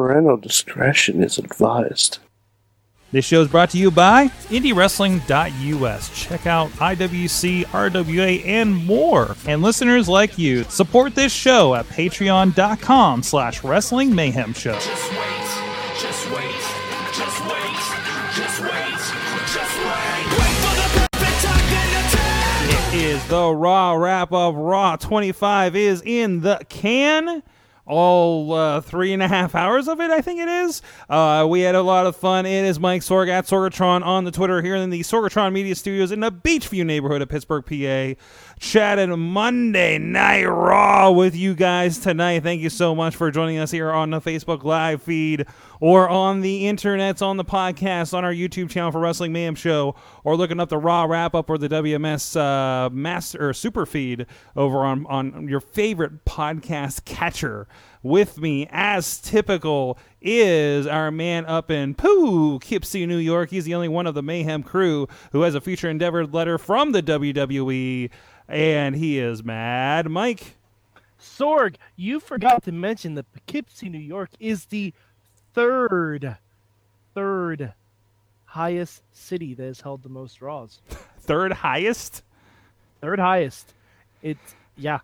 Parental discretion is advised. This show is brought to you by IndieWrestling.us. Check out IWC, RWA, and more. And listeners like you, support this show at Patreon.com slash Wrestling Mayhem Show. Just wait, just wait, just wait, just wait, just wait. Wait for the perfect time then attack. It is the Raw wrap of Raw 25 is in the can. All uh, three and a half hours of it, I think it is. Uh, we had a lot of fun. It is Mike Sorg at Sorgatron on the Twitter here in the Sorgatron Media Studios in the Beechview neighborhood of Pittsburgh, PA. Chatting Monday Night Raw with you guys tonight. Thank you so much for joining us here on the Facebook Live feed or on the internets, on the podcast, on our YouTube channel for Wrestling Mayhem Show, or looking up the Raw wrap up or the WMS uh, Master or Super feed over on on your favorite podcast catcher. With me, as typical, is our man up in Poughkeepsie, New York. He's the only one of the Mayhem crew who has a future endeavor letter from the WWE, and he is Mad Mike. Sorg, you forgot to mention that Poughkeepsie, New York is the third, third highest city that has held the most draws. Third highest? Third highest. It's, yeah,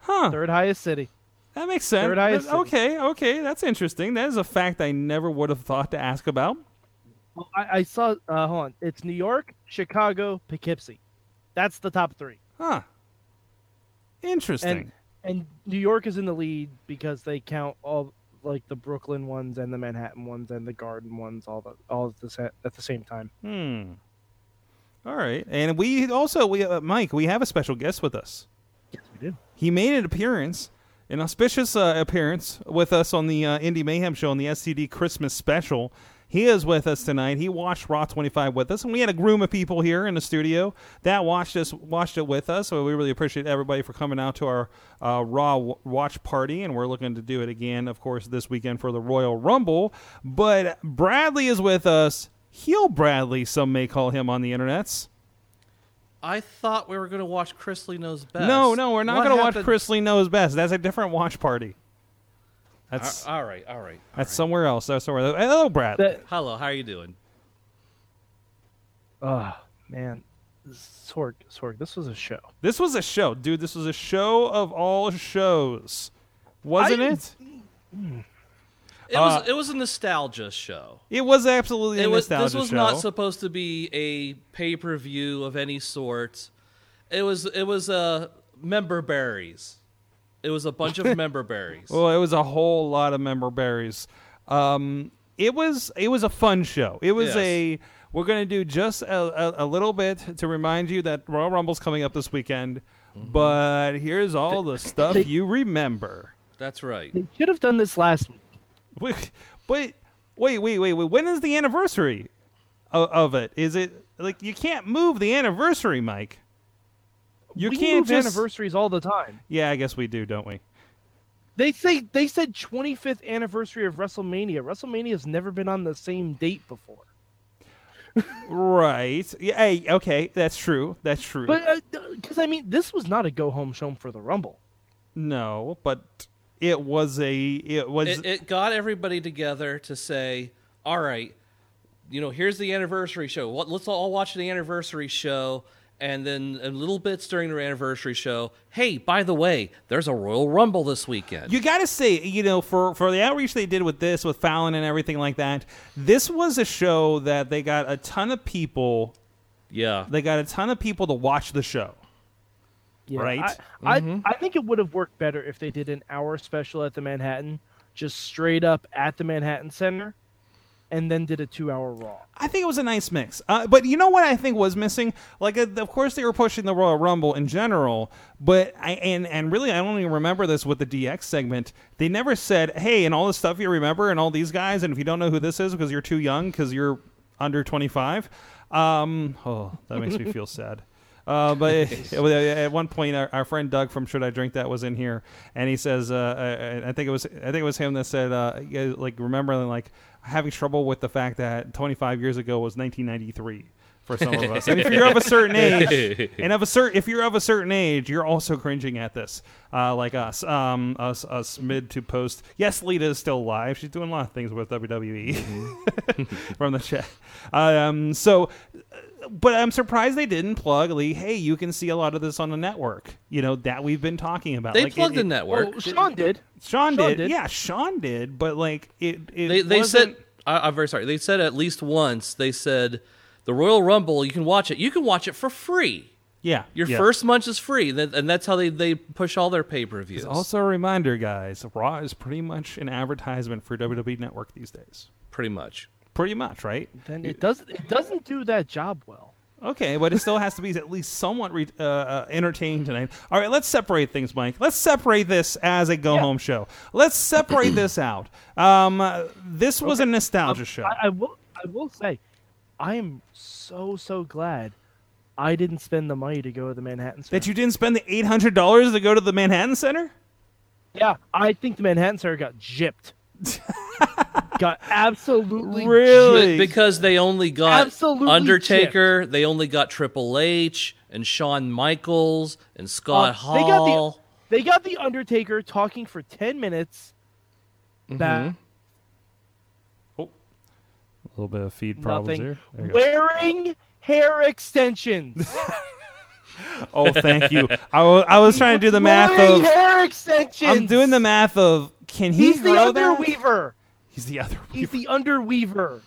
Huh. third highest city. That makes sense. Third highest That- okay, okay, that's interesting. That is a fact I never would have thought to ask about. Well, I, I saw, uh, hold on. It's New York, Chicago, Poughkeepsie. That's the top three. Huh. Interesting. And, and New York is in the lead because they count all like the Brooklyn ones and the Manhattan ones and the Garden ones all the all at the sa- at the same time. hmm. All right, and we also we uh, Mike, we have a special guest with us. Yes, we do. He made an appearance, an auspicious uh, appearance with us on the uh, Indie Mayhem show on the SCD Christmas special. He is with us tonight. He watched Raw 25 with us, and we had a groom of people here in the studio that watched us, watched it with us. So we really appreciate everybody for coming out to our uh, Raw w- watch party, and we're looking to do it again, of course, this weekend for the Royal Rumble. But Bradley is with us. Heel Bradley, some may call him on the internets. I thought we were going to watch Chrisley Knows Best. No, no, we're not going to watch happened- Chris Lee Knows Best. That's a different watch party. That's All right, all right. all that's right. somewhere else. That's somewhere. Else. Hello, Brad. That Hello, how are you doing? oh man, Sorg, Sorg, this was a show. this was a show, dude. This was a show of all shows, wasn't I- it? Mm. It Uh, was it was a nostalgia show. It was absolutely a It was nostalgia this was show. not supposed to be a pay per view of any sort. It was it was uh, member berries. It was a bunch of member berries. well, it was a whole lot of member berries. Um, it was it was a fun show. It was Yes. a. We're gonna do just a, a, a little bit to remind you that Royal Rumble's coming up this weekend. Mm-hmm. But here's all the stuff they- you remember. That's right. They should have done this last week. Wait, wait, wait, wait, wait. When is the anniversary of, of it? Is it like you can't move the anniversary, Mike? You we can't move just. anniversaries all the time. Yeah, I guess we do, don't we? They say they said 25th anniversary of WrestleMania. WrestleMania has never been on the same date before. Right. Yeah. Hey, okay, that's true. That's true. But uh, because I mean, this was not a go home show for the Rumble. no, but it was a. It was. It, it got everybody together to say, "All right, you know, here's the anniversary show. What- Let's all watch the anniversary show." And then a little bits during the anniversary show. Hey, by the way, there's a Royal Rumble this weekend. You got to say, you know, for for the outreach they did with this, with Fallon and everything like that, this was a show that they got a ton of people. yeah. They got a ton of people to watch the show. Yeah, Right. I, I, I think it would have worked better if they did an hour special at the Manhattan, just straight up at the Manhattan Center, and then did a two hour Raw. I think it was a nice mix. Uh, but you know what I think was missing? Like, uh, of course, they were pushing the Royal Rumble in general, but I and and really, I don't even remember this with the DX segment. They never said, "Hey," and all the stuff you remember, and all these guys, and if you don't know who this is because you're too young, because you're under 25. Um, oh, that makes me feel sad. Uh, but at one point, our, our friend Doug from Should I Drink That was in here, and he says, uh, uh, "I think it was, I think it was him that said, uh, like remembering like having trouble with the fact that 25 years ago was 1993." for some of us. And if you're of a certain age, and of a certain, if you're of a certain age, you're also cringing at this, uh, like us, um, us, us mid to post. Yes, Lita is still alive. She's doing a lot of things with WWE from the chat. Um, so, uh, but I'm surprised they didn't plug. Like, hey, you can see a lot of this on the network. You know that we've been talking about. They Like, plugged it- the it- network. Oh, Sean did. Sean, Sean did. did. Yeah, Sean did. But like it, it they they wasn't- said I, I'm very sorry. They said at least once. They said the Royal Rumble. You can watch it. You can watch it for free. yeah, Your yeah. first month is free, and that's how they, they push all their pay per views. Also, a reminder, guys, Raw is pretty much an advertisement for WWE Network these days. Pretty much. Pretty much, right? Then it doesn't. It doesn't do that job well. Okay, but it still has to be at least somewhat re- uh, uh, entertaining tonight. All right, let's separate things, Mike. Let's separate this as a go home show. Let's separate this out. Um, uh, this was a nostalgia show. I, I will. I will say, I am so so glad I didn't spend the money to go to the Manhattan Center. that you didn't spend the eight hundred dollars to go to the Manhattan Center. yeah, I think the Manhattan Center got gypped. got absolutely Really? Be- because they only got Absolutely Undertaker, they only got Triple H and Shawn Michaels and Scott Uh, they got the- They got the Undertaker talking for ten minutes. Mm-hmm. That A little bit of feed problems nothing. Here. Wearing hair extensions. Oh, thank you. I I was trying to do the math Wearing of. hair extensions. I'm doing the math of. Can he He's the grow that? Underweaver. He's the other. He's the underweaver.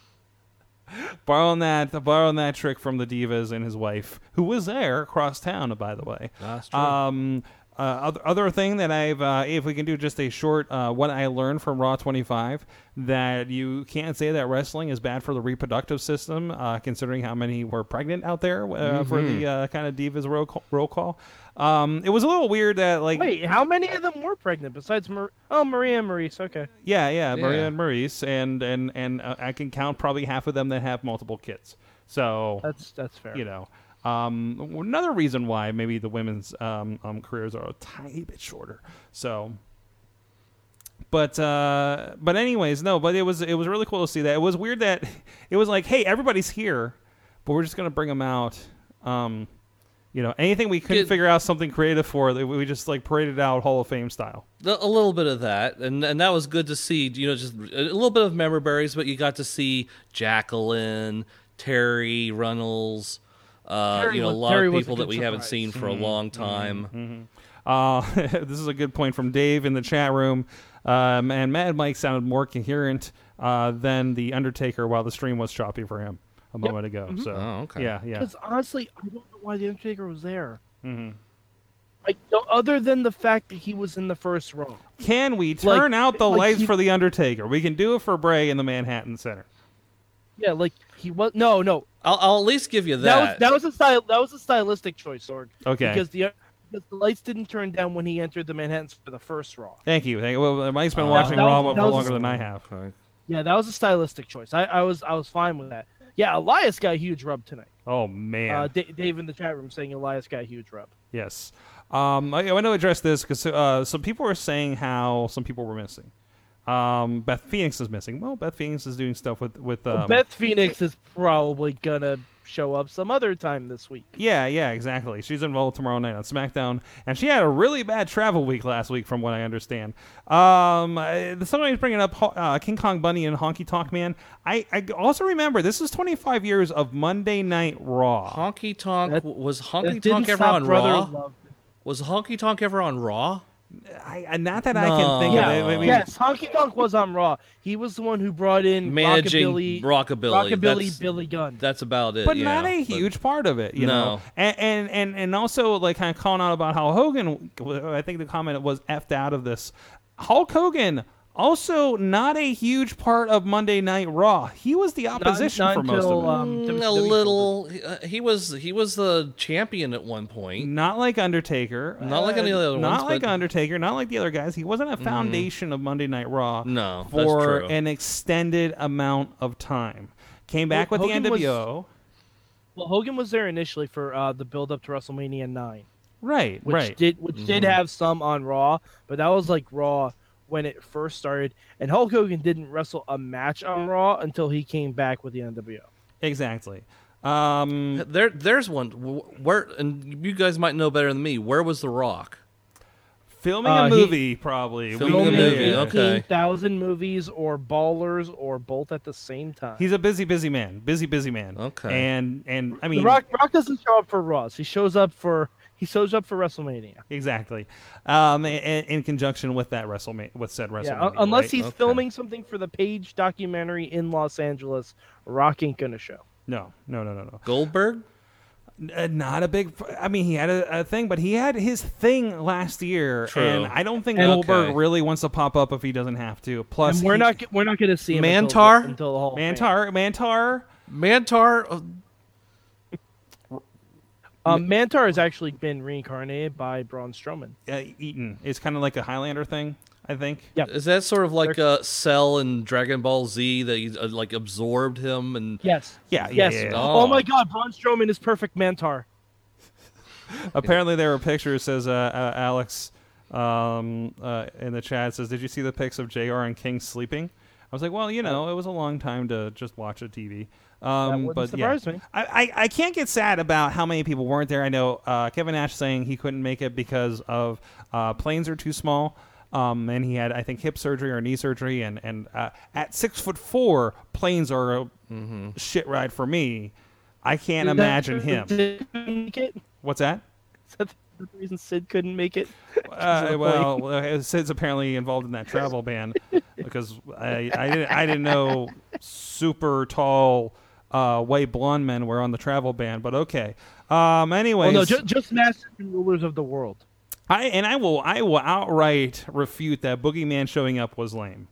borrowing that borrowing that trick from the divas and his wife, who was there across town, by the way. That's true. Um, uh, other, other thing that I've, uh, if we can do just a short, uh, what I learned from Raw 25, that you can't say that wrestling is bad for the reproductive system, uh, considering how many were pregnant out there uh, for the uh, kind of divas roll call. Roll call. Um, it was a little weird that like Wait, how many of them were pregnant besides Mar- Oh, Maria and Maryse. Okay. yeah, yeah, Maria Yeah. and Maryse, and and and uh, I can count probably half of them that have multiple kids. So That's that's fair. you know. Um, another reason why maybe the women's um, um, careers are a tiny bit shorter. So, but uh, but anyways, no. But it was it was really cool to see that. It was weird that it was like, hey, everybody's here, but we're just gonna bring them out. Um, you know, anything we couldn't Good. figure out something creative for, that we just like paraded out Hall of Fame style. A a little bit of that, and and that was good to see. You know, just a little bit of memory berries, but you got to see Jacqueline, Terri Runnels, uh, Terry you know, a lot Terry of people that good we haven't seen for a long time. Uh, this is a good point from Dave in the chat room. Um, and Mad Mike sounded more coherent uh, than the Undertaker while the stream was choppy for him a moment ago. So, Oh, okay. yeah, yeah. Because honestly, I don't know why the Undertaker was there. Mm-hmm. Like, no- other than the fact that he was in the first row. Can we Like- turn out the like lights he- for the Undertaker? We can do it for Bray in the Manhattan Center. Yeah, like he was. No, no. I'll, I'll at least give you That, was that. that was a style. That was a stylistic choice, Sorg. Okay. Because the because the lights didn't turn down when he entered the Manhattan for the first Raw. Thank you. Thank you. Well, Mike's been Uh, watching that Raw was- for that was- longer than I have. Okay. Yeah, that was a stylistic choice. I, I was I was fine with that. Yeah, Elias got a huge rub tonight. Oh man. Uh, D- Dave in the chat room saying Elias got a huge rub. yes. Um, I, I want to address this because uh, some people are saying how some people were missing. Um, Beth Phoenix is missing. Well, Beth Phoenix is doing stuff with with um, Beth Phoenix is probably gonna show up some other time this week. Yeah, yeah, exactly. She's involved tomorrow night on SmackDown, and she had a really bad travel week last week, from what I understand. Um, uh, somebody's bringing up uh, King Kong Bundy and Honky Tonk Man. I, I also remember this is 25 years of Monday Night Raw. Honky Tonk That- was Honky Tonk ever on Raw? Was Honky Tonk ever on Raw? I, I- not that I can think Yeah, of it. I mean, yes, Honky Tonk was on Raw. He was the one who brought in Managing Rockabilly, Rockabilly. Rockabilly That's- Billy Gunn. That's about it. but yeah. not a But- huge part of it, you know. And, and and and also like kind of calling out about how Hogan. I think the comment was effed out of this. Hulk Hogan also not a huge part of Monday Night Raw. He was the opposition not for most until, of it. um, Mm, a little. uh, He was he was the champion at one point. Not like Undertaker. Not like any of the other Not ones, like but- Mm-hmm. Undertaker. Not like the other guys. He wasn't a foundation of Monday Night Raw. No, that's for true. an extended amount of time. Came back Well, with Hogan the was- NWO. Well, Hogan was there initially for uh, the build up to WrestleMania nine, right. which right. did which did Mm-hmm. have some on Raw, but that was like Raw when it first started. And Hulk Hogan didn't wrestle a match on Raw until he came back with the NWO. Exactly. Um, There, there's one. Where, and you guys might know better than me. Where was The Rock? filming Uh, a he- movie, probably. Filming We- a movie, yeah. okay. Eighteen thousand movies or Ballers or both at the same time. He's a busy, busy man. Busy, busy man. Okay. And and I mean, The Rock, Rock doesn't show up for Raws. He shows up for he shows up for WrestleMania. exactly. Um, in, in conjunction with that WrestleMania, with said WrestleMania. Yeah, unless right? he's Okay. filming something for the Paige documentary in Los Angeles, Rock ain't gonna show. no, no, no, no, no. Goldberg? Uh, not a big. I mean, he had a, a thing, but he had his thing last year, True. and I don't think And- Goldberg Okay. really wants to pop up if he doesn't have to. Plus, And we're he- not we're not gonna see him Mantaur? until, until the Hall of Fame. Mantaur. Mantaur. Mantaur? Um, Mantaur has actually been reincarnated by Braun Strowman. Uh, Eaton. It's kind of like a Highlander thing. I think. Yeah. Is that sort of like a Cell in Dragon Ball Z that he, uh, like absorbed him and Yes. Yeah, yeah, Yes. yeah, yeah. Oh. Oh. my God, Braun Strowman is perfect Mantaur. Apparently, there were pictures. Says uh, uh, Alex um, uh, in the chat says, "Did you see the pics of Jr. and King sleeping?" I was like, "Well, you know, it was a long time to just watch a TV." Um, wouldn't but surprise yeah. me. I, I, I can't get sad about how many people weren't there. I know uh, Kevin Nash saying he couldn't make it because of uh, planes are too small. Um, and he had, I think, hip surgery or knee surgery, and and uh, at six foot four, planes are a shit ride for me. I can't imagine him. Make it? What's that? Is that the reason Sid couldn't make it? Uh, the well, uh, Sid's apparently involved in that travel ban because I, I didn't I didn't know super tall, uh, white blonde men were on the travel ban. But okay. Um. Well, Anyways, no, just, just masters and rulers of the world. I and I will I will outright refute that Boogeyman showing up was lame.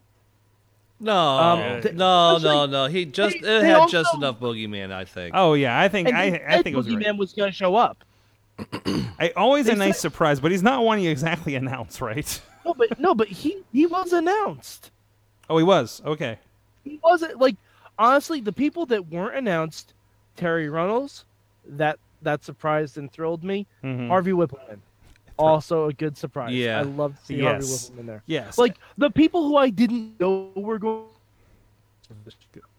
no, Um, th- no, actually, no, no. He just they- it they had just also- enough boogeyman, I think. Oh yeah, I think I I think it was great. Boogeyman was going to show up. I, always a nice said- surprise, but he's not one you exactly announce, right? No, but no, but he he was announced. Oh, he was okay. He wasn't like honestly the people that weren't announced. Terri Runnels, that that surprised and thrilled me. Mhm. Harvey Wippleman, also a good surprise. Yeah. I love to see Harvey Yes. Wippleman there. Yes, Like the people who I didn't know were going.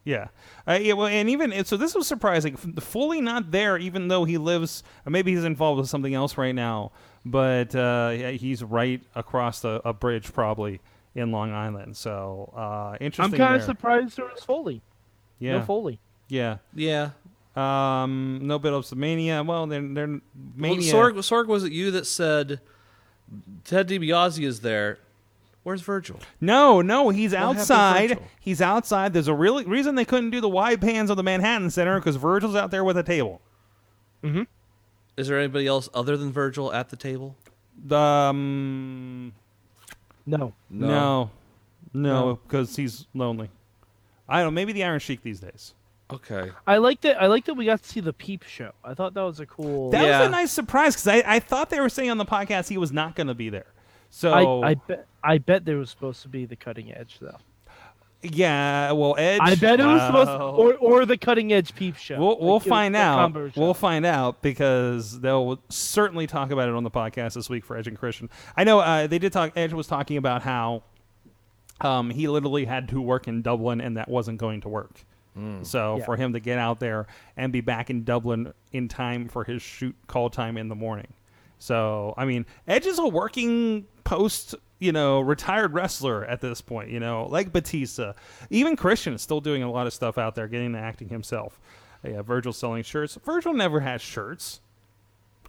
Yeah, uh, yeah. Well, and even so, this was surprising. Foley not there, even though he lives. Maybe he's involved with something else right now. But uh, he's right across the, a bridge, probably in Long Island. So uh, interesting. I'm kind of surprised there was Foley. Yeah, No Foley. yeah. Yeah. Um, no build-ups to Mania. Well, they're they're Well, Mania. Sorg, Sorg, was it you that said Ted DiBiase is there? Where's Virgil? No, no, he's happened to outside. He's outside. There's a really reason they couldn't do the wide pans of the Manhattan Center because Virgil's out there with a table. Mm-hmm. Is there anybody else other than Virgil at the table? The um, No. No, no, No. because he's lonely. I don't. know, Maybe the Iron Sheik these days. Okay. I liked it. I liked that we got to see the Peep Show. I thought that was a cool. That Yeah. was a nice surprise because I, I thought they were saying on the podcast he was not going to be there. So I, I bet I bet there was supposed to be the cutting edge though. yeah, well, Edge. I bet it was supposed well, or or the cutting edge Peep Show. We'll, we'll Like, find out. We'll find out because they'll certainly talk about it on the podcast this week for Edge and Christian. I know uh, they did talk. Edge was talking about how um, he literally had to work in Dublin and that wasn't going to work. So Yeah. for him to get out there and be back in Dublin in time for his shoot call time in the morning. So I mean, Edge is a working post, you know, retired wrestler at this point. You know, like Batista. Even Christian is still doing a lot of stuff out there, getting into acting himself. Yeah, Virgil selling shirts. Virgil never has shirts.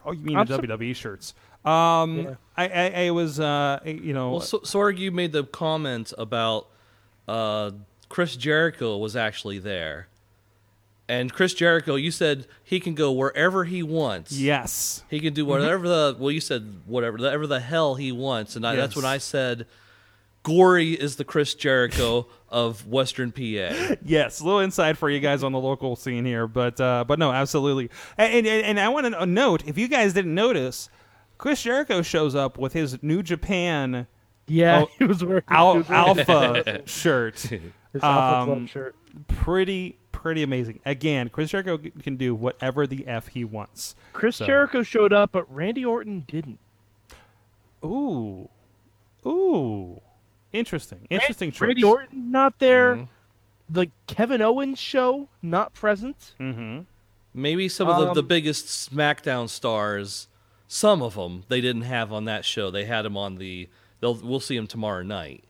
Oh, you mean I'm the sup- WWE shirts? Um, Yeah. I, I, I was, uh, you know, Well, so, Sorg, you made the comment about uh, Chris Jericho was actually there. And Chris Jericho, you said he can go wherever he wants. yes, He can do whatever the well, you said whatever, whatever the hell he wants, and I, that's Yes. when I said, "Gory is the Chris Jericho of Western PA." yes. A little insight for you guys on the local scene here, but, uh, but no, absolutely. And, and, and I want to note, if you guys didn't notice, Chris Jericho shows up with his New Japan Yeah, Oh, he was wearing he Al- was wearing Alpha shirt. his Alpha um, Club shirt. Pretty, pretty amazing. Again, Chris Jericho can do whatever the f he wants. Chris so- Jericho showed up, but Randy Orton didn't. Ooh, ooh, interesting, interesting choice. Randy Orton not there. Mm-hmm. The Kevin Owens show not present. Mm-hmm. Maybe some of the, the Um, biggest SmackDown stars, some of them they didn't have on that show. They had them on the. They'll we'll see them tomorrow night.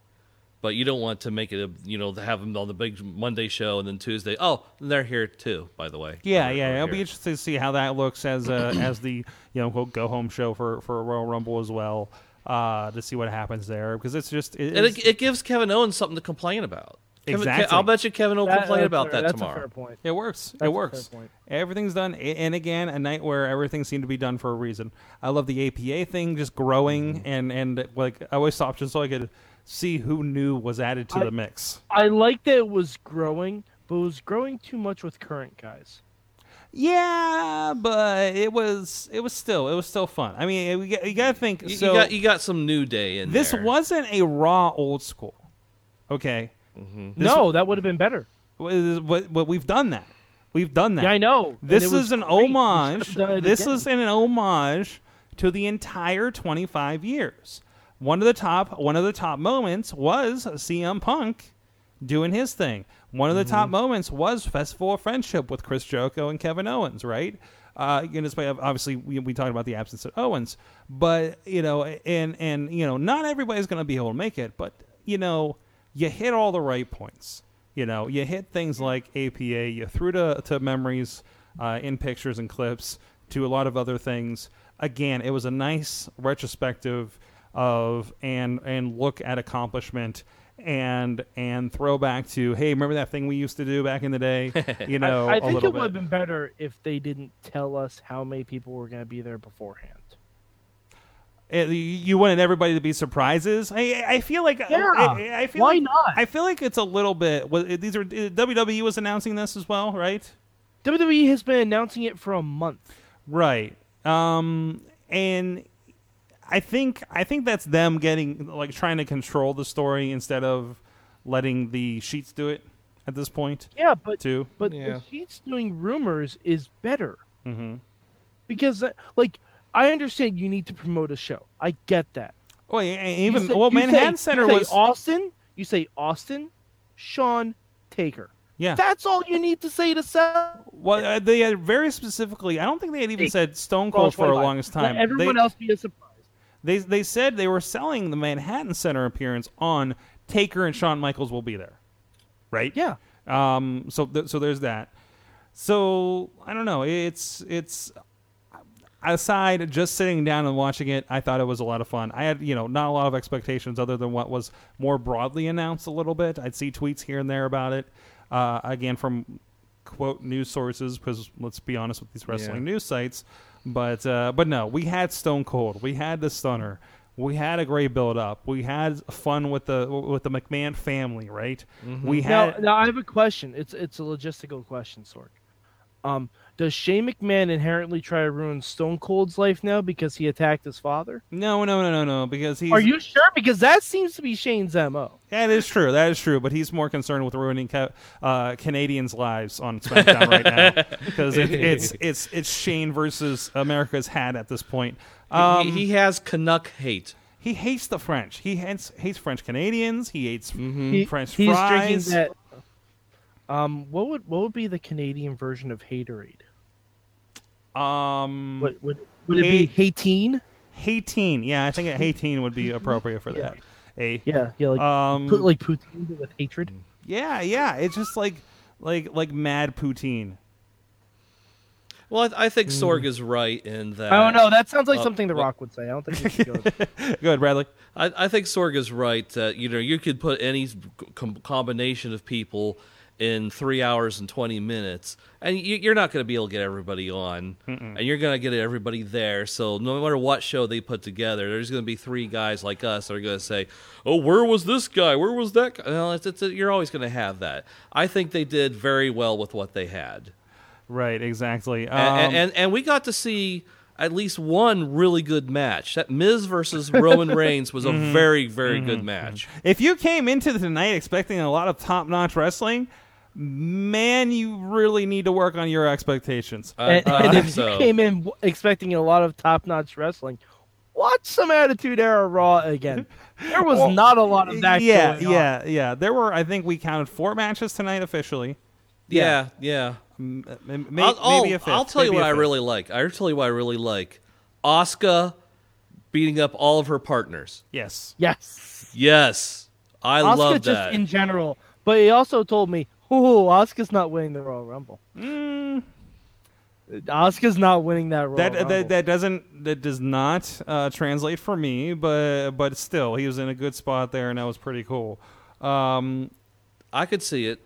But you don't want to make it a you know to have them on the big Monday show and then Tuesday. Oh, they're here too. By the way. Yeah, Over- yeah, over it'll be interesting to see how that looks as uh, as the you know quote go home show for for Royal Rumble as well. Uh, to see what happens there because it's just it, it's- it, it gives Kevin Owens something to complain about. Kevin, Exactly. I'll bet you Kevin will That- complain that's about fair- that that's tomorrow. A fair point. It works. That's a it fair works. point. Everything's done, and again, a night where everything seemed to be done for a reason. I love the APA thing just growing, Mm-hmm. and and like I always stopped just so I could see who new was added to I- the mix. I like that it was growing, but it was growing too much with current guys. Yeah, but it was it was still it was still fun. I mean, you, got- you got to think. You, you got you got some new day in this there. wasn't a raw old school. Okay, This- no, that would have been better. but, but we've done that. We've done that. Yeah, I know. This is an great. Homage. have done it This again. is an homage to the entire 25 years. One of the top one of the top moments was CM Punk doing his thing. One of the top moments was Festival of Friendship with Chris Jericho and Kevin Owens, right? Uh, you know, despite obviously we, we talked about the absence of Owens, but you know, and and you know, not everybody's going to be able to make it, but you know, you hit all the right points. You know, you hit things like APA, you threw to, to memories uh, in pictures and clips to a lot of other things. Again, it was a nice retrospective of and and look at accomplishment and and throwback to hey, remember that thing we used to do back in the day? You know, I, I a think little it would have bit. been better if they didn't tell us how many people were going to be there beforehand. It- you wanted everybody to be surprises. I I feel like Yeah, I, I feel why like- not? I feel like it's a little bit. These are WWE was announcing this as well, right? WWE has been announcing it for a month. Right. Um and I think I think that's them getting like trying to control the story instead of letting the sheets do it at this point Yeah, but too. but Yeah. the Sheets doing rumors is better Mhm. because uh, like I understand you need to promote a show. I get that. Well, even say- well Manhattan say- Center you say was Austin. You say Austin, Shawn, Taker. yeah. That's all you need to say to sell. well, uh, they had very specifically. I don't think they had even said Stone Cold for the 25. longest Let time. everyone They- else be a surprise. They they said they were selling the Manhattan Center appearance on Taker and Shawn Michaels will be there, right? Yeah. Um. So th- so there's that. So I don't know. It's it's aside just sitting down and watching it. I thought it was a lot of fun. I had you know not a lot of expectations other than what was more broadly announced a little bit. I'd see tweets here and there about it. Uh, again from quote news sources because let's be honest with these wrestling Yeah. news sites. But uh, but no, we had Stone Cold, we had the Stunner, we had a great build up, we had fun with the with the McMahon family, right? We Now, had now I have a question. It's it's a logistical question, Sorg. Um, does Shane McMahon inherently try to ruin Stone Cold's life now because he attacked his father? no no no no no because he's Are you sure? Because that seems to be Shane's mo. that is true that is true, but he's more concerned with ruining Ca- uh, Canadians' lives on SmackDown right now because it, it's it's it's Shane versus America's hat at this point. Um, he, he has Canuck hate. he hates the French. He hates hates French Canadians. He hates He- French he's fries. drinking that. Um, what would what would be the Canadian version of haterade? Um, What would would it be? Hateen? Hateen. Yeah, I think a Hateen would be appropriate for that. A Yeah, yeah, like um, put like poutine with hatred. yeah, yeah. It's just like like like mad poutine. Well, I, I think Sorg is right in that. I don't know. That sounds like Uh, something The Rock would say. I don't think we should go. Good, Bradley. I, I think Sorg is right that you know you could put any com- combination of people in three hours and twenty minutes, and you, you're not going to be able to get everybody on, and you're going to get everybody there. So no matter what show they put together, there's going to be three guys like us that are going to say, "Oh, where was this guy? Where was that?" guy? Well, it's, it's you're always going to have that. I think they did very well with what they had, Right, exactly. Um, and, and and we got to see. At least one really good match. That Miz versus Roman Reigns was a mm-hmm. very, very good mm-hmm. match. Mm-hmm. if you came into tonight expecting a lot of top notch wrestling, man, you really need to work on your expectations. I- and, I and if so. you came in expecting a lot of top-notch wrestling, watch some Attitude Era Raw again. There was Well, not a lot of that. yeah, going on. yeah, yeah. There were, I think, we counted four matches tonight officially. Yeah, yeah. M- m- may- I'll, I'll- maybe a fifth. I'll tell you what I really like. I'll tell you what I really like. Asuka beating up all of her partners. Yes. Yes. Yes, I Asuka love just that. in general, but he also told me, "Oh, Asuka's not winning the Royal Rumble. Mm, Asuka's not winning that Royal that, Rumble." that that doesn't that does not uh, translate for me, but but still, he was in a good spot there, and that was pretty cool. Um, I could see it.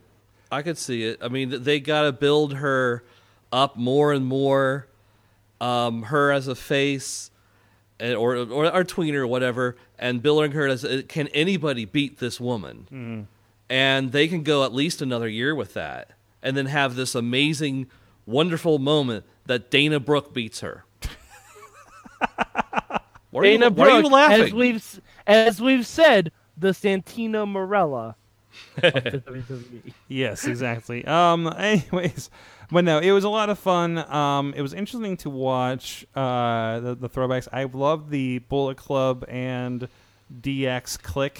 I could see it. I mean, they got to build her up more and more. Um, her as a face, and, or, or or tweener or whatever, and building her as uh, can anybody beat this woman? And they can go at least another year with that, and then have this amazing, wonderful moment that Dana Brooke beats her. Why are you- Dana why are you Brooke, laughing? as we've as we've said, the Santino Marella of the WWE. Yes, exactly. um, anyways, but no, it was a lot of fun. Um, it was interesting to watch uh, the, the throwbacks. I love the Bullet Club and DX Kliq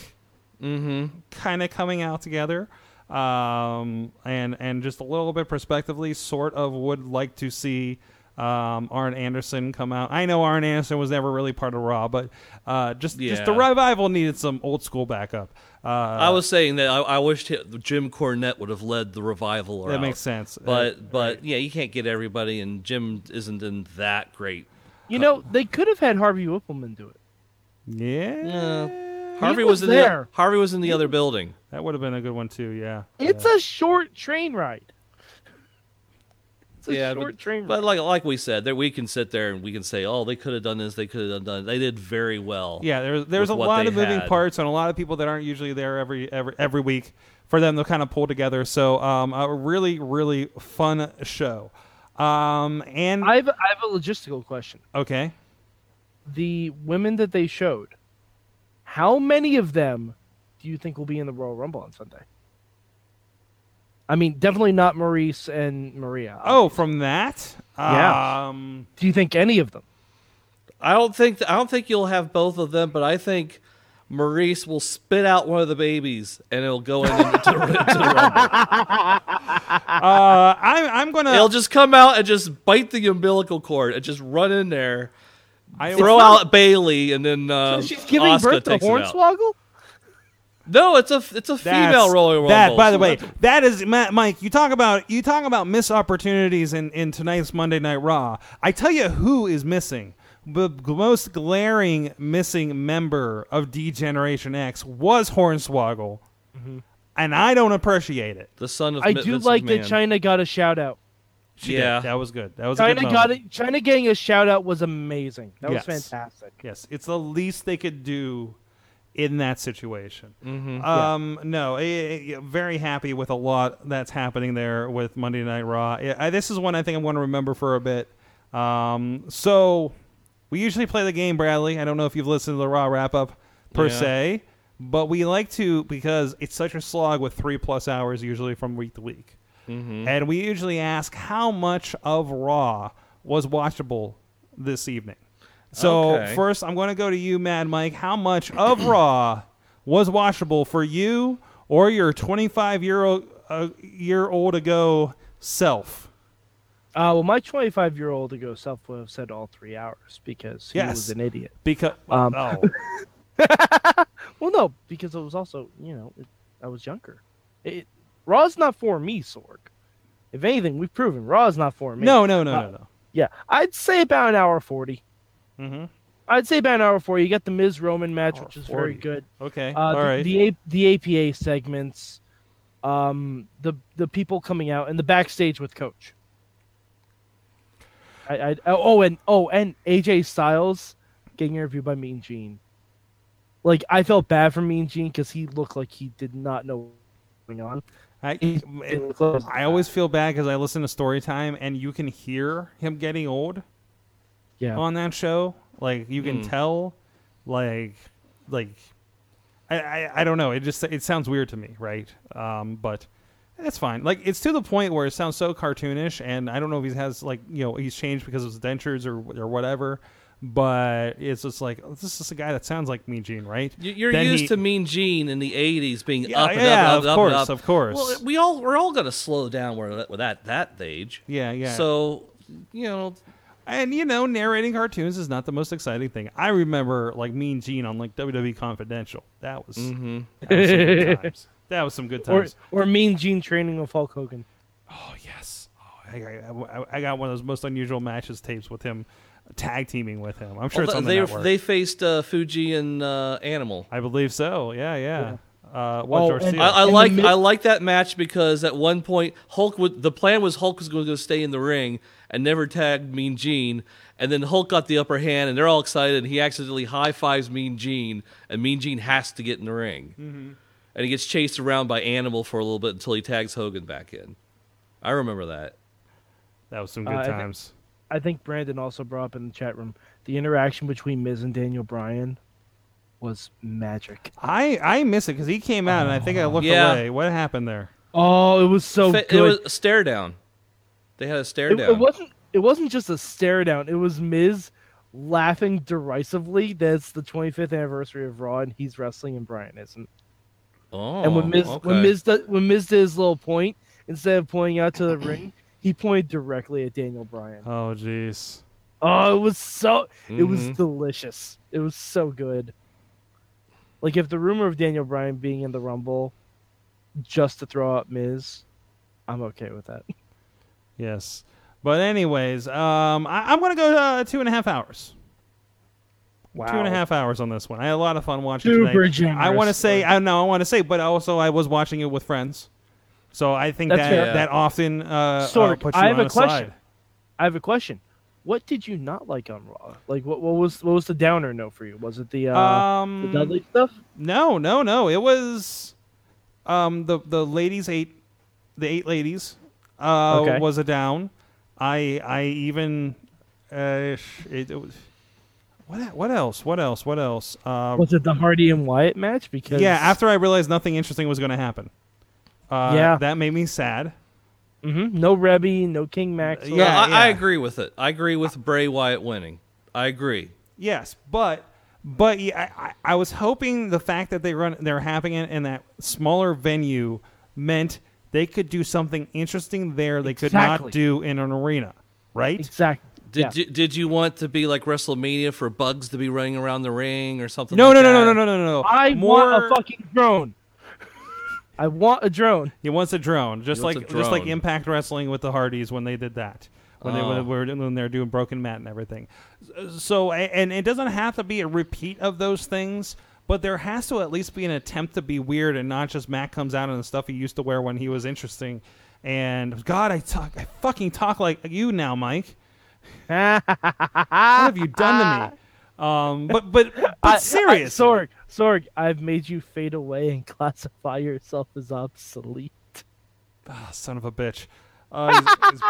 kind of coming out together. Um, and and just a little bit prospectively, sort of would like to see um, Arn Anderson come out. I know Arn Anderson was never really part of Raw, but uh, just just the revival needed some old school backup. Uh, I was saying that I, I wished hi- Jim Cornette would have led the revival. that route. makes sense. Uh, But but yeah, you can't get everybody, and Jim isn't in that great. You know, they could have had Harvey Wippleman do it. Yeah. Harvey was was, in there. the Harvey was in the other building. That would have been a good one too, yeah. It's a short train ride. It's a yeah, short but, train but like like we said, that we can sit there and we can say, oh, they could have done this, they could have done. That. They did very well. Yeah, there's there's a lot of moving had. parts and a lot of people that aren't usually there every every every week for them to kind of pull together. So um a really, really fun show. Um and I have, I have a logistical question. okay. The women that they showed, how many of them do you think will be in the Royal Rumble on Sunday? I mean, definitely not Maryse and Maria. Oh, from that? Yeah. Um do you think any of them? I don't think I don't think you'll have both of them, but I think Maryse will spit out one of the babies and it'll go in into, the, into the rumble. uh I'm I'm gonna It'll just come out and just bite the umbilical cord and just run in there, I throw out Bayley, and then uh, She's giving Asuka birth to takes it. Hornswoggle? No, it's a it's a female That's- Royal Rumble. That, by the so way, that's- Matt, Mike. You talk about you talk about missed opportunities in in tonight's Monday Night Raw. I tell you who is missing. The most glaring missing member of D Generation X was Hornswoggle, and I don't appreciate it. the son of I do Vince like McMahon. that Chyna got a shout out. She Yeah. did. that was good. That was a Chyna good got it. Chyna getting a shout out was amazing. That was fantastic. Yes, it's the least they could do in that situation. Mm-hmm. Um, no, I, I- very happy with a lot that's happening there with Monday Night Raw. I, I- this is one I think I'm going to remember for a bit. Um, so we usually play the game, Bradley. I don't know if you've listened to the Raw wrap up per Yeah. se, but we like to because it's such a slog with three plus hours usually from week to week. Mm-hmm. And we usually ask how much of Raw was watchable this evening. So Okay. first, I'm going to go to you, Mad Mike. How much of Raw was watchable for you or your 25 year old uh, year old ago self? Uh, well, my 25 year old ago self would have said all three hours because he Yes. was an idiot. Because Um, oh, Well, no, because it was also, you know, it, I was younger. It, Raw's not for me, Sorg. If anything, we've proven Raw's not for me. no, no, no, Uh, no, no. Yeah, I'd say about an hour 40. Mm-hmm. I'd say about an hour 40. You got the Miz Roman match, Hour which is 40. very good. Okay, Uh, all the, right. the, A- the APA segments, um, the the people coming out, and the backstage with Coach. I, I oh and oh and AJ Styles getting interviewed by Mean Gene. Like I felt bad for Mean Gene because he looked like he did not know what was going on. I, it I always feel bad because I listen to Storytime and you can hear him getting old. yeah. on that show. Like you can Hmm. tell, like, like, I, I, I don't know. It just it sounds weird to me, right? Um, but it's fine. Like it's to the point where it sounds so cartoonish, and I don't know if he has like you know he's changed because of his dentures or or whatever. But it's just like this is a guy that sounds like Mean Gene, right? You- You're Then used he- to Mean Gene in the '80s being Yeah, up and yeah, up, of and up, course, and up. of course. Well, we all we're all gonna slow down where with that that age. Yeah, yeah. So you know, And you know, narrating cartoons is not the most exciting thing. I remember like Mean Gene on like WWE Confidential. That was, Mm-hmm. that was some good times. That was some good Or times. or Mean Gene training with Hulk Hogan. oh yes, oh, I, I, I got one of those most unusual matches tapes with him tag teaming with him. I'm sure it's on the they network. they faced uh, Fuji and uh, Animal. I believe so. Yeah, yeah. Uh, what Oh, and- I, I In like mid- I like that match because at one point Hulk would the plan was Hulk was going to stay in the ring and never tag Mean Gene, and then Hulk got the upper hand and they're all excited. and He accidentally high fives Mean Gene, and Mean Gene has to get in the ring, mm-hmm. and he gets chased around by Animal for a little bit until he tags Hogan back in. I remember that. that was some Uh, good I think- times. I think Brandon also brought up in the chat room the interaction between Miz and Daniel Bryan was magic. I I miss it because he came out and I think I looked oh. Yeah. away. What happened there? Oh, it was so Fa- good. it was a stare down. They had a stare It, down. it wasn't. It wasn't just a stare down. It was Miz laughing derisively. That's the 25th anniversary of Raw, and he's wrestling, and Bryan isn't. oh, and when oh, Miz okay. when Miz did, when Miz did his little point, instead of pointing out to the ring, he pointed directly at Daniel Bryan. Oh jeez. Oh, it was so. It was Mhm. delicious. It was so good. Like if the rumor of Daniel Bryan being in the Rumble, just to throw out Miz, I'm okay with that. Yes. But anyways, um, I, I'm gonna go uh, two and a half hours. Wow. Two and a half hours on this one. I had a lot of fun watching Super today. I want to say, I know, I want to say, but also I was watching it with friends, so I think That's that fair. that often uh, uh, Sorg, puts you I have on a question. side. I have a question. What did you not like on Raw? Like what, what was what was the downer note for you? Was it the uh, Um, the Dudley stuff? No, no, no. It was um the the ladies eight the eight ladies uh Okay. was a down. I I even uh it, it was what what else? What else? What else? Uh, Was it the Hardy and Wyatt match? Because yeah, after I realized nothing interesting was going to happen. Uh, Yeah. that made me sad. Mhm, no Reby, no King Max. No, Yeah, I, I agree with it. I agree with Bray Wyatt winning. I agree. Yes, but but yeah, I, I, I was hoping the fact that they run they're having it in that smaller venue meant they could do something interesting there they could not do in an arena, right? exactly. Did Yeah. you, did you want to be like WrestleMania for Bugs to be running around the ring or something? No, like no, no, no, no, no, no, no. I More, want a fucking drone. I want a drone. He wants a drone, just wants like a just like drone. Impact Wrestling with the Hardys when they did that. When they Oh. when, were- when they're doing Broken Matt and everything. So and it doesn't have to be a repeat of those things, but there has to at least be an attempt to be weird and not just Matt comes out in the stuff he used to wear when he was interesting. And God, I talk, I fucking talk like you now, Mike. what have you done to me? Um, but but but I- serious, I, Sorg, Sorg, I've made you fade away and classify yourself as obsolete. Ah, son of a bitch. Uh, he's, he's,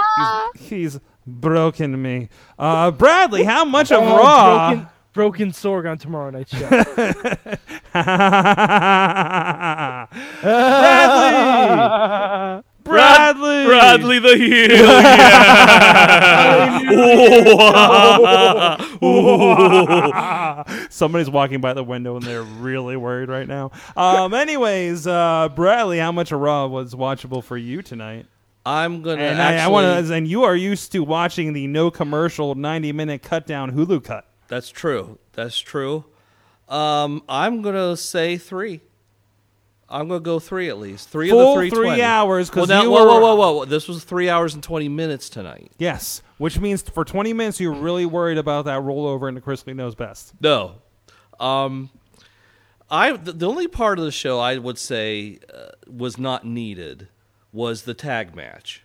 he's, he's broken me. Uh, Bradley, how much of Oh, Raw? broken, broken Sorg on tomorrow night's show. Bradley! Bradley! Bradley the heel. Somebody's walking by the window and they're really worried right now. Um, anyways, uh, Bradley, how much of Raw was watchable for you tonight? I'm gonna And actually. I, I want to, and you are used to watching the no commercial ninety minute cut down Hulu cut. That's true. That's true. Um, I'm gonna say three. I'm gonna go three at least. Three Full of the three three 20. hours, Well, now, you whoa, whoa, whoa, whoa! This was three hours and twenty minutes tonight. Yes, which means for 20 minutes you're really worried about that rollover into Chrisley Knows Best. No. Um, I the, the only part of the show I would say uh, was not needed was the tag match.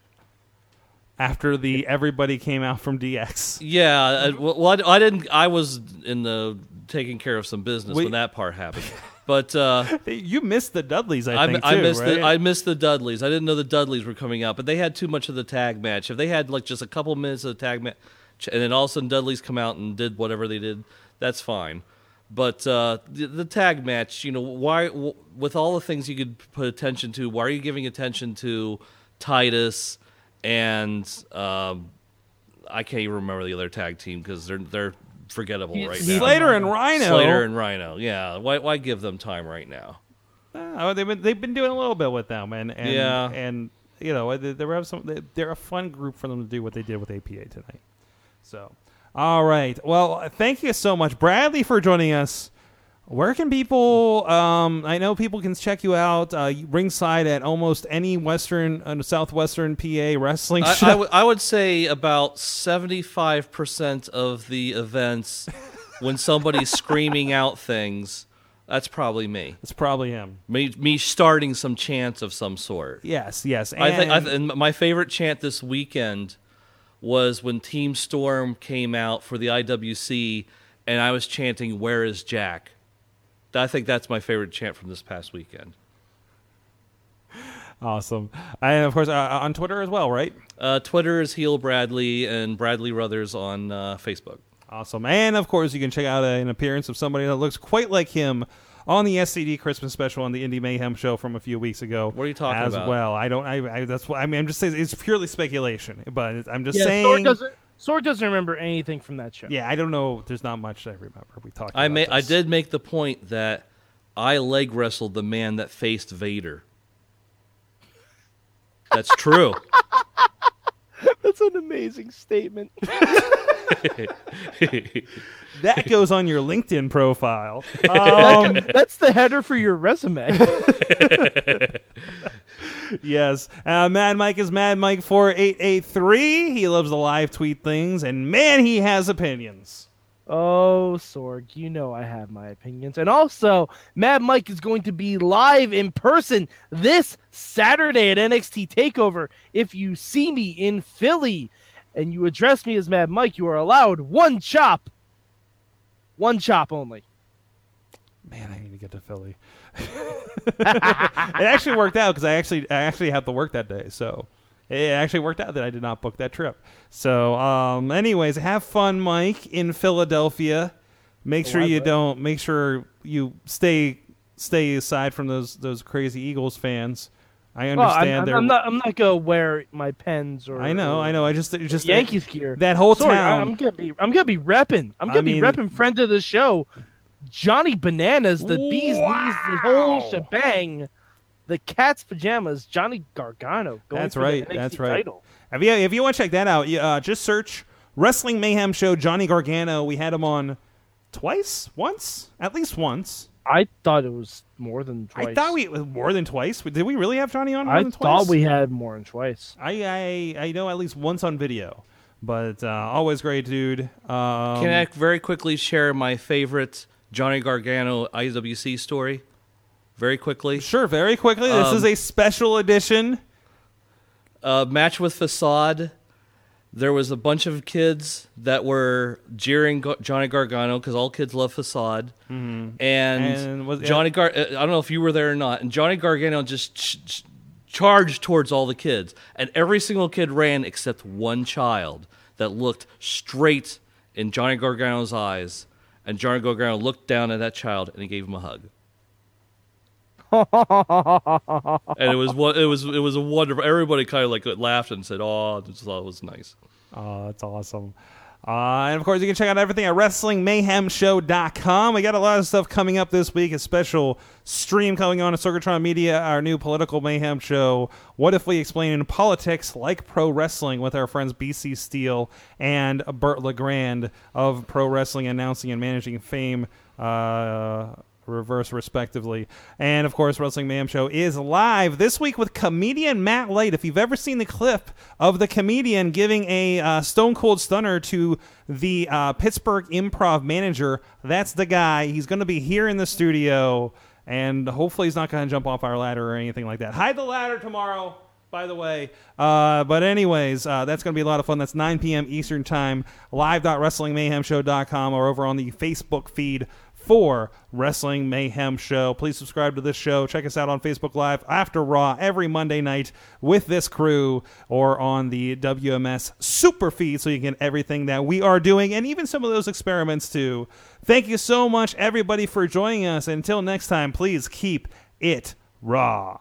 After the everybody came out from DX. Yeah, uh, well, I, I didn't. I was in the taking care of some business Wait. when that part happened. But uh, You missed the Dudleys, I, I, think, I too, missed right? the I missed the Dudleys. I didn't know the Dudleys were coming out, but they had too much of the tag match. If they had like just a couple minutes of the tag match, and then all of a sudden Dudleys come out and did whatever they did, that's fine. But uh, the, the tag match, you know, why w- with all the things you could put attention to, why are you giving attention to Titus and um, I can't even remember the other tag team because they're they're forgettable right now. Slater and Rhyno. Slater and Rhyno. Yeah. Why why give them time right now? Oh, they've been they've been doing a little bit with them, and, and Yeah. and you know they, they have some. They, they're a fun group for them to do what they did with APA tonight. So, all right. Well, thank you so much, Bradley, for joining us. Where can people? Um, I know people can check you out uh, ringside at almost any Western, uh, Southwestern PA wrestling I, show. I, w- I would say about 75% of the events when somebody's screaming out things, that's probably me. it's probably him. Me, me starting some chant of some sort. Yes, yes. I think I th- and my favorite chant this weekend was when Team Storm came out for the IWC, and I was chanting "Where is Jack?" I think that's my favorite chant from this past weekend. awesome. And of course, uh, on Twitter as well, right? Uh, Twitter is Heel Bradley and Bradley Ruthers on uh, Facebook. Awesome. And of course, you can check out an appearance of somebody that looks quite like him on the SCD Christmas special on the Indie Mayhem show from a few weeks ago. What are you talking about? as about? well? I don't. I, I. That's what I mean. I'm just saying it's purely speculation, but I'm just Yeah, saying. Sorg doesn't. Sorg doesn't remember anything from that show. yeah, I don't know. There's not much I remember. We talked. I about I did make the point that I leg wrestled the man that faced Vader. That's true. That's an amazing statement. That goes on your LinkedIn profile. Um, That's the header for your resume. Yes. Uh, Mad Mike is Mad Mike four eight eight three. He loves the live tweet things, and man, he has opinions. Oh, Sorg, you know I have my opinions. And also, Mad Mike is going to be live in person this Saturday at NXT TakeOver. If you see me in Philly and you address me as Mad Mike, you are allowed one chop. One chop only. Man, I need to get to Philly. it actually worked out because I actually I actually had to work that day, so it actually worked out that I did not book that trip. So, um, anyways, have fun, Mike, in Philadelphia. Make sure you don't. Make sure you stay stay aside from those those crazy Eagles fans. I Well, I'm, understand. I'm. I'm not. I'm not gonna wear my pens or. I know. or I know. I just just Yankees gear. That whole Sorry, town. I'm gonna be. I'm gonna be repping. I'm gonna be mean- repping friend of the show, Johnny Bananas, the bees knees, the whole shebang, the cat's pajamas, Johnny Gargano. Going That's for right. NXT That's right. Title. If you if you want to check that out, you, uh, just search Wrestling Mayhem Show Johnny Gargano. We had him on twice, once, at least once. I thought it was more than twice. I thought we more than twice. Did we really have Johnny on? More I than thought we had more than twice. I, I I know at least once on video, but uh, always great dude. Um, Can I very quickly share my favorite Johnny Gargano IWC story? Very quickly. Sure, very quickly. This Um, is a special edition. uh, match with Facade. There was a bunch of kids that were jeering Go- Johnny Gargano because all kids love Facade, and, And was- Johnny Gar. uh, I don't know if you were there or not. And Johnny Gargano just ch- ch- charged towards all the kids, and every single kid ran except one child that looked straight in Johnny Gargano's eyes, and Johnny Gargano looked down at that child and he gave him a hug. and it was. It was it was a wonderful. Everybody kind of like laughed and said, "Oh, just thought it was nice." Oh, that's awesome. Uh, and of course, you can check out everything at WrestlingMayhemShow.com. We got a lot of stuff coming up this week. A special stream coming on at Sorgatron Media, our new political mayhem show. What if we explain in politics like pro wrestling with our friends BC Steele and Burt LeGrand of Pro Wrestling Announcing and Managing Fame. Uh, reverse respectively. And of course, Wrestling Mayhem Show is live this week with comedian Matt Light. If you've ever seen the clip of the comedian giving a uh, Stone Cold Stunner to the uh, Pittsburgh Improv manager, that's the guy. He's going to be here in the studio, and hopefully, he's not going to jump off our ladder or anything like that. Hide the ladder tomorrow. By the way, uh, but anyways, uh, that's going to be a lot of fun. That's 9 p.m. Eastern Time, live.wrestlingmayhemshow.com or over on the Facebook feed for Wrestling Mayhem Show. Please subscribe to this show. Check us out on Facebook Live after Raw every Monday night with this crew or on the WMS super feed so you can get everything that we are doing and even some of those experiments too. Thank you so much, everybody, for joining us. Until next time, please keep it raw.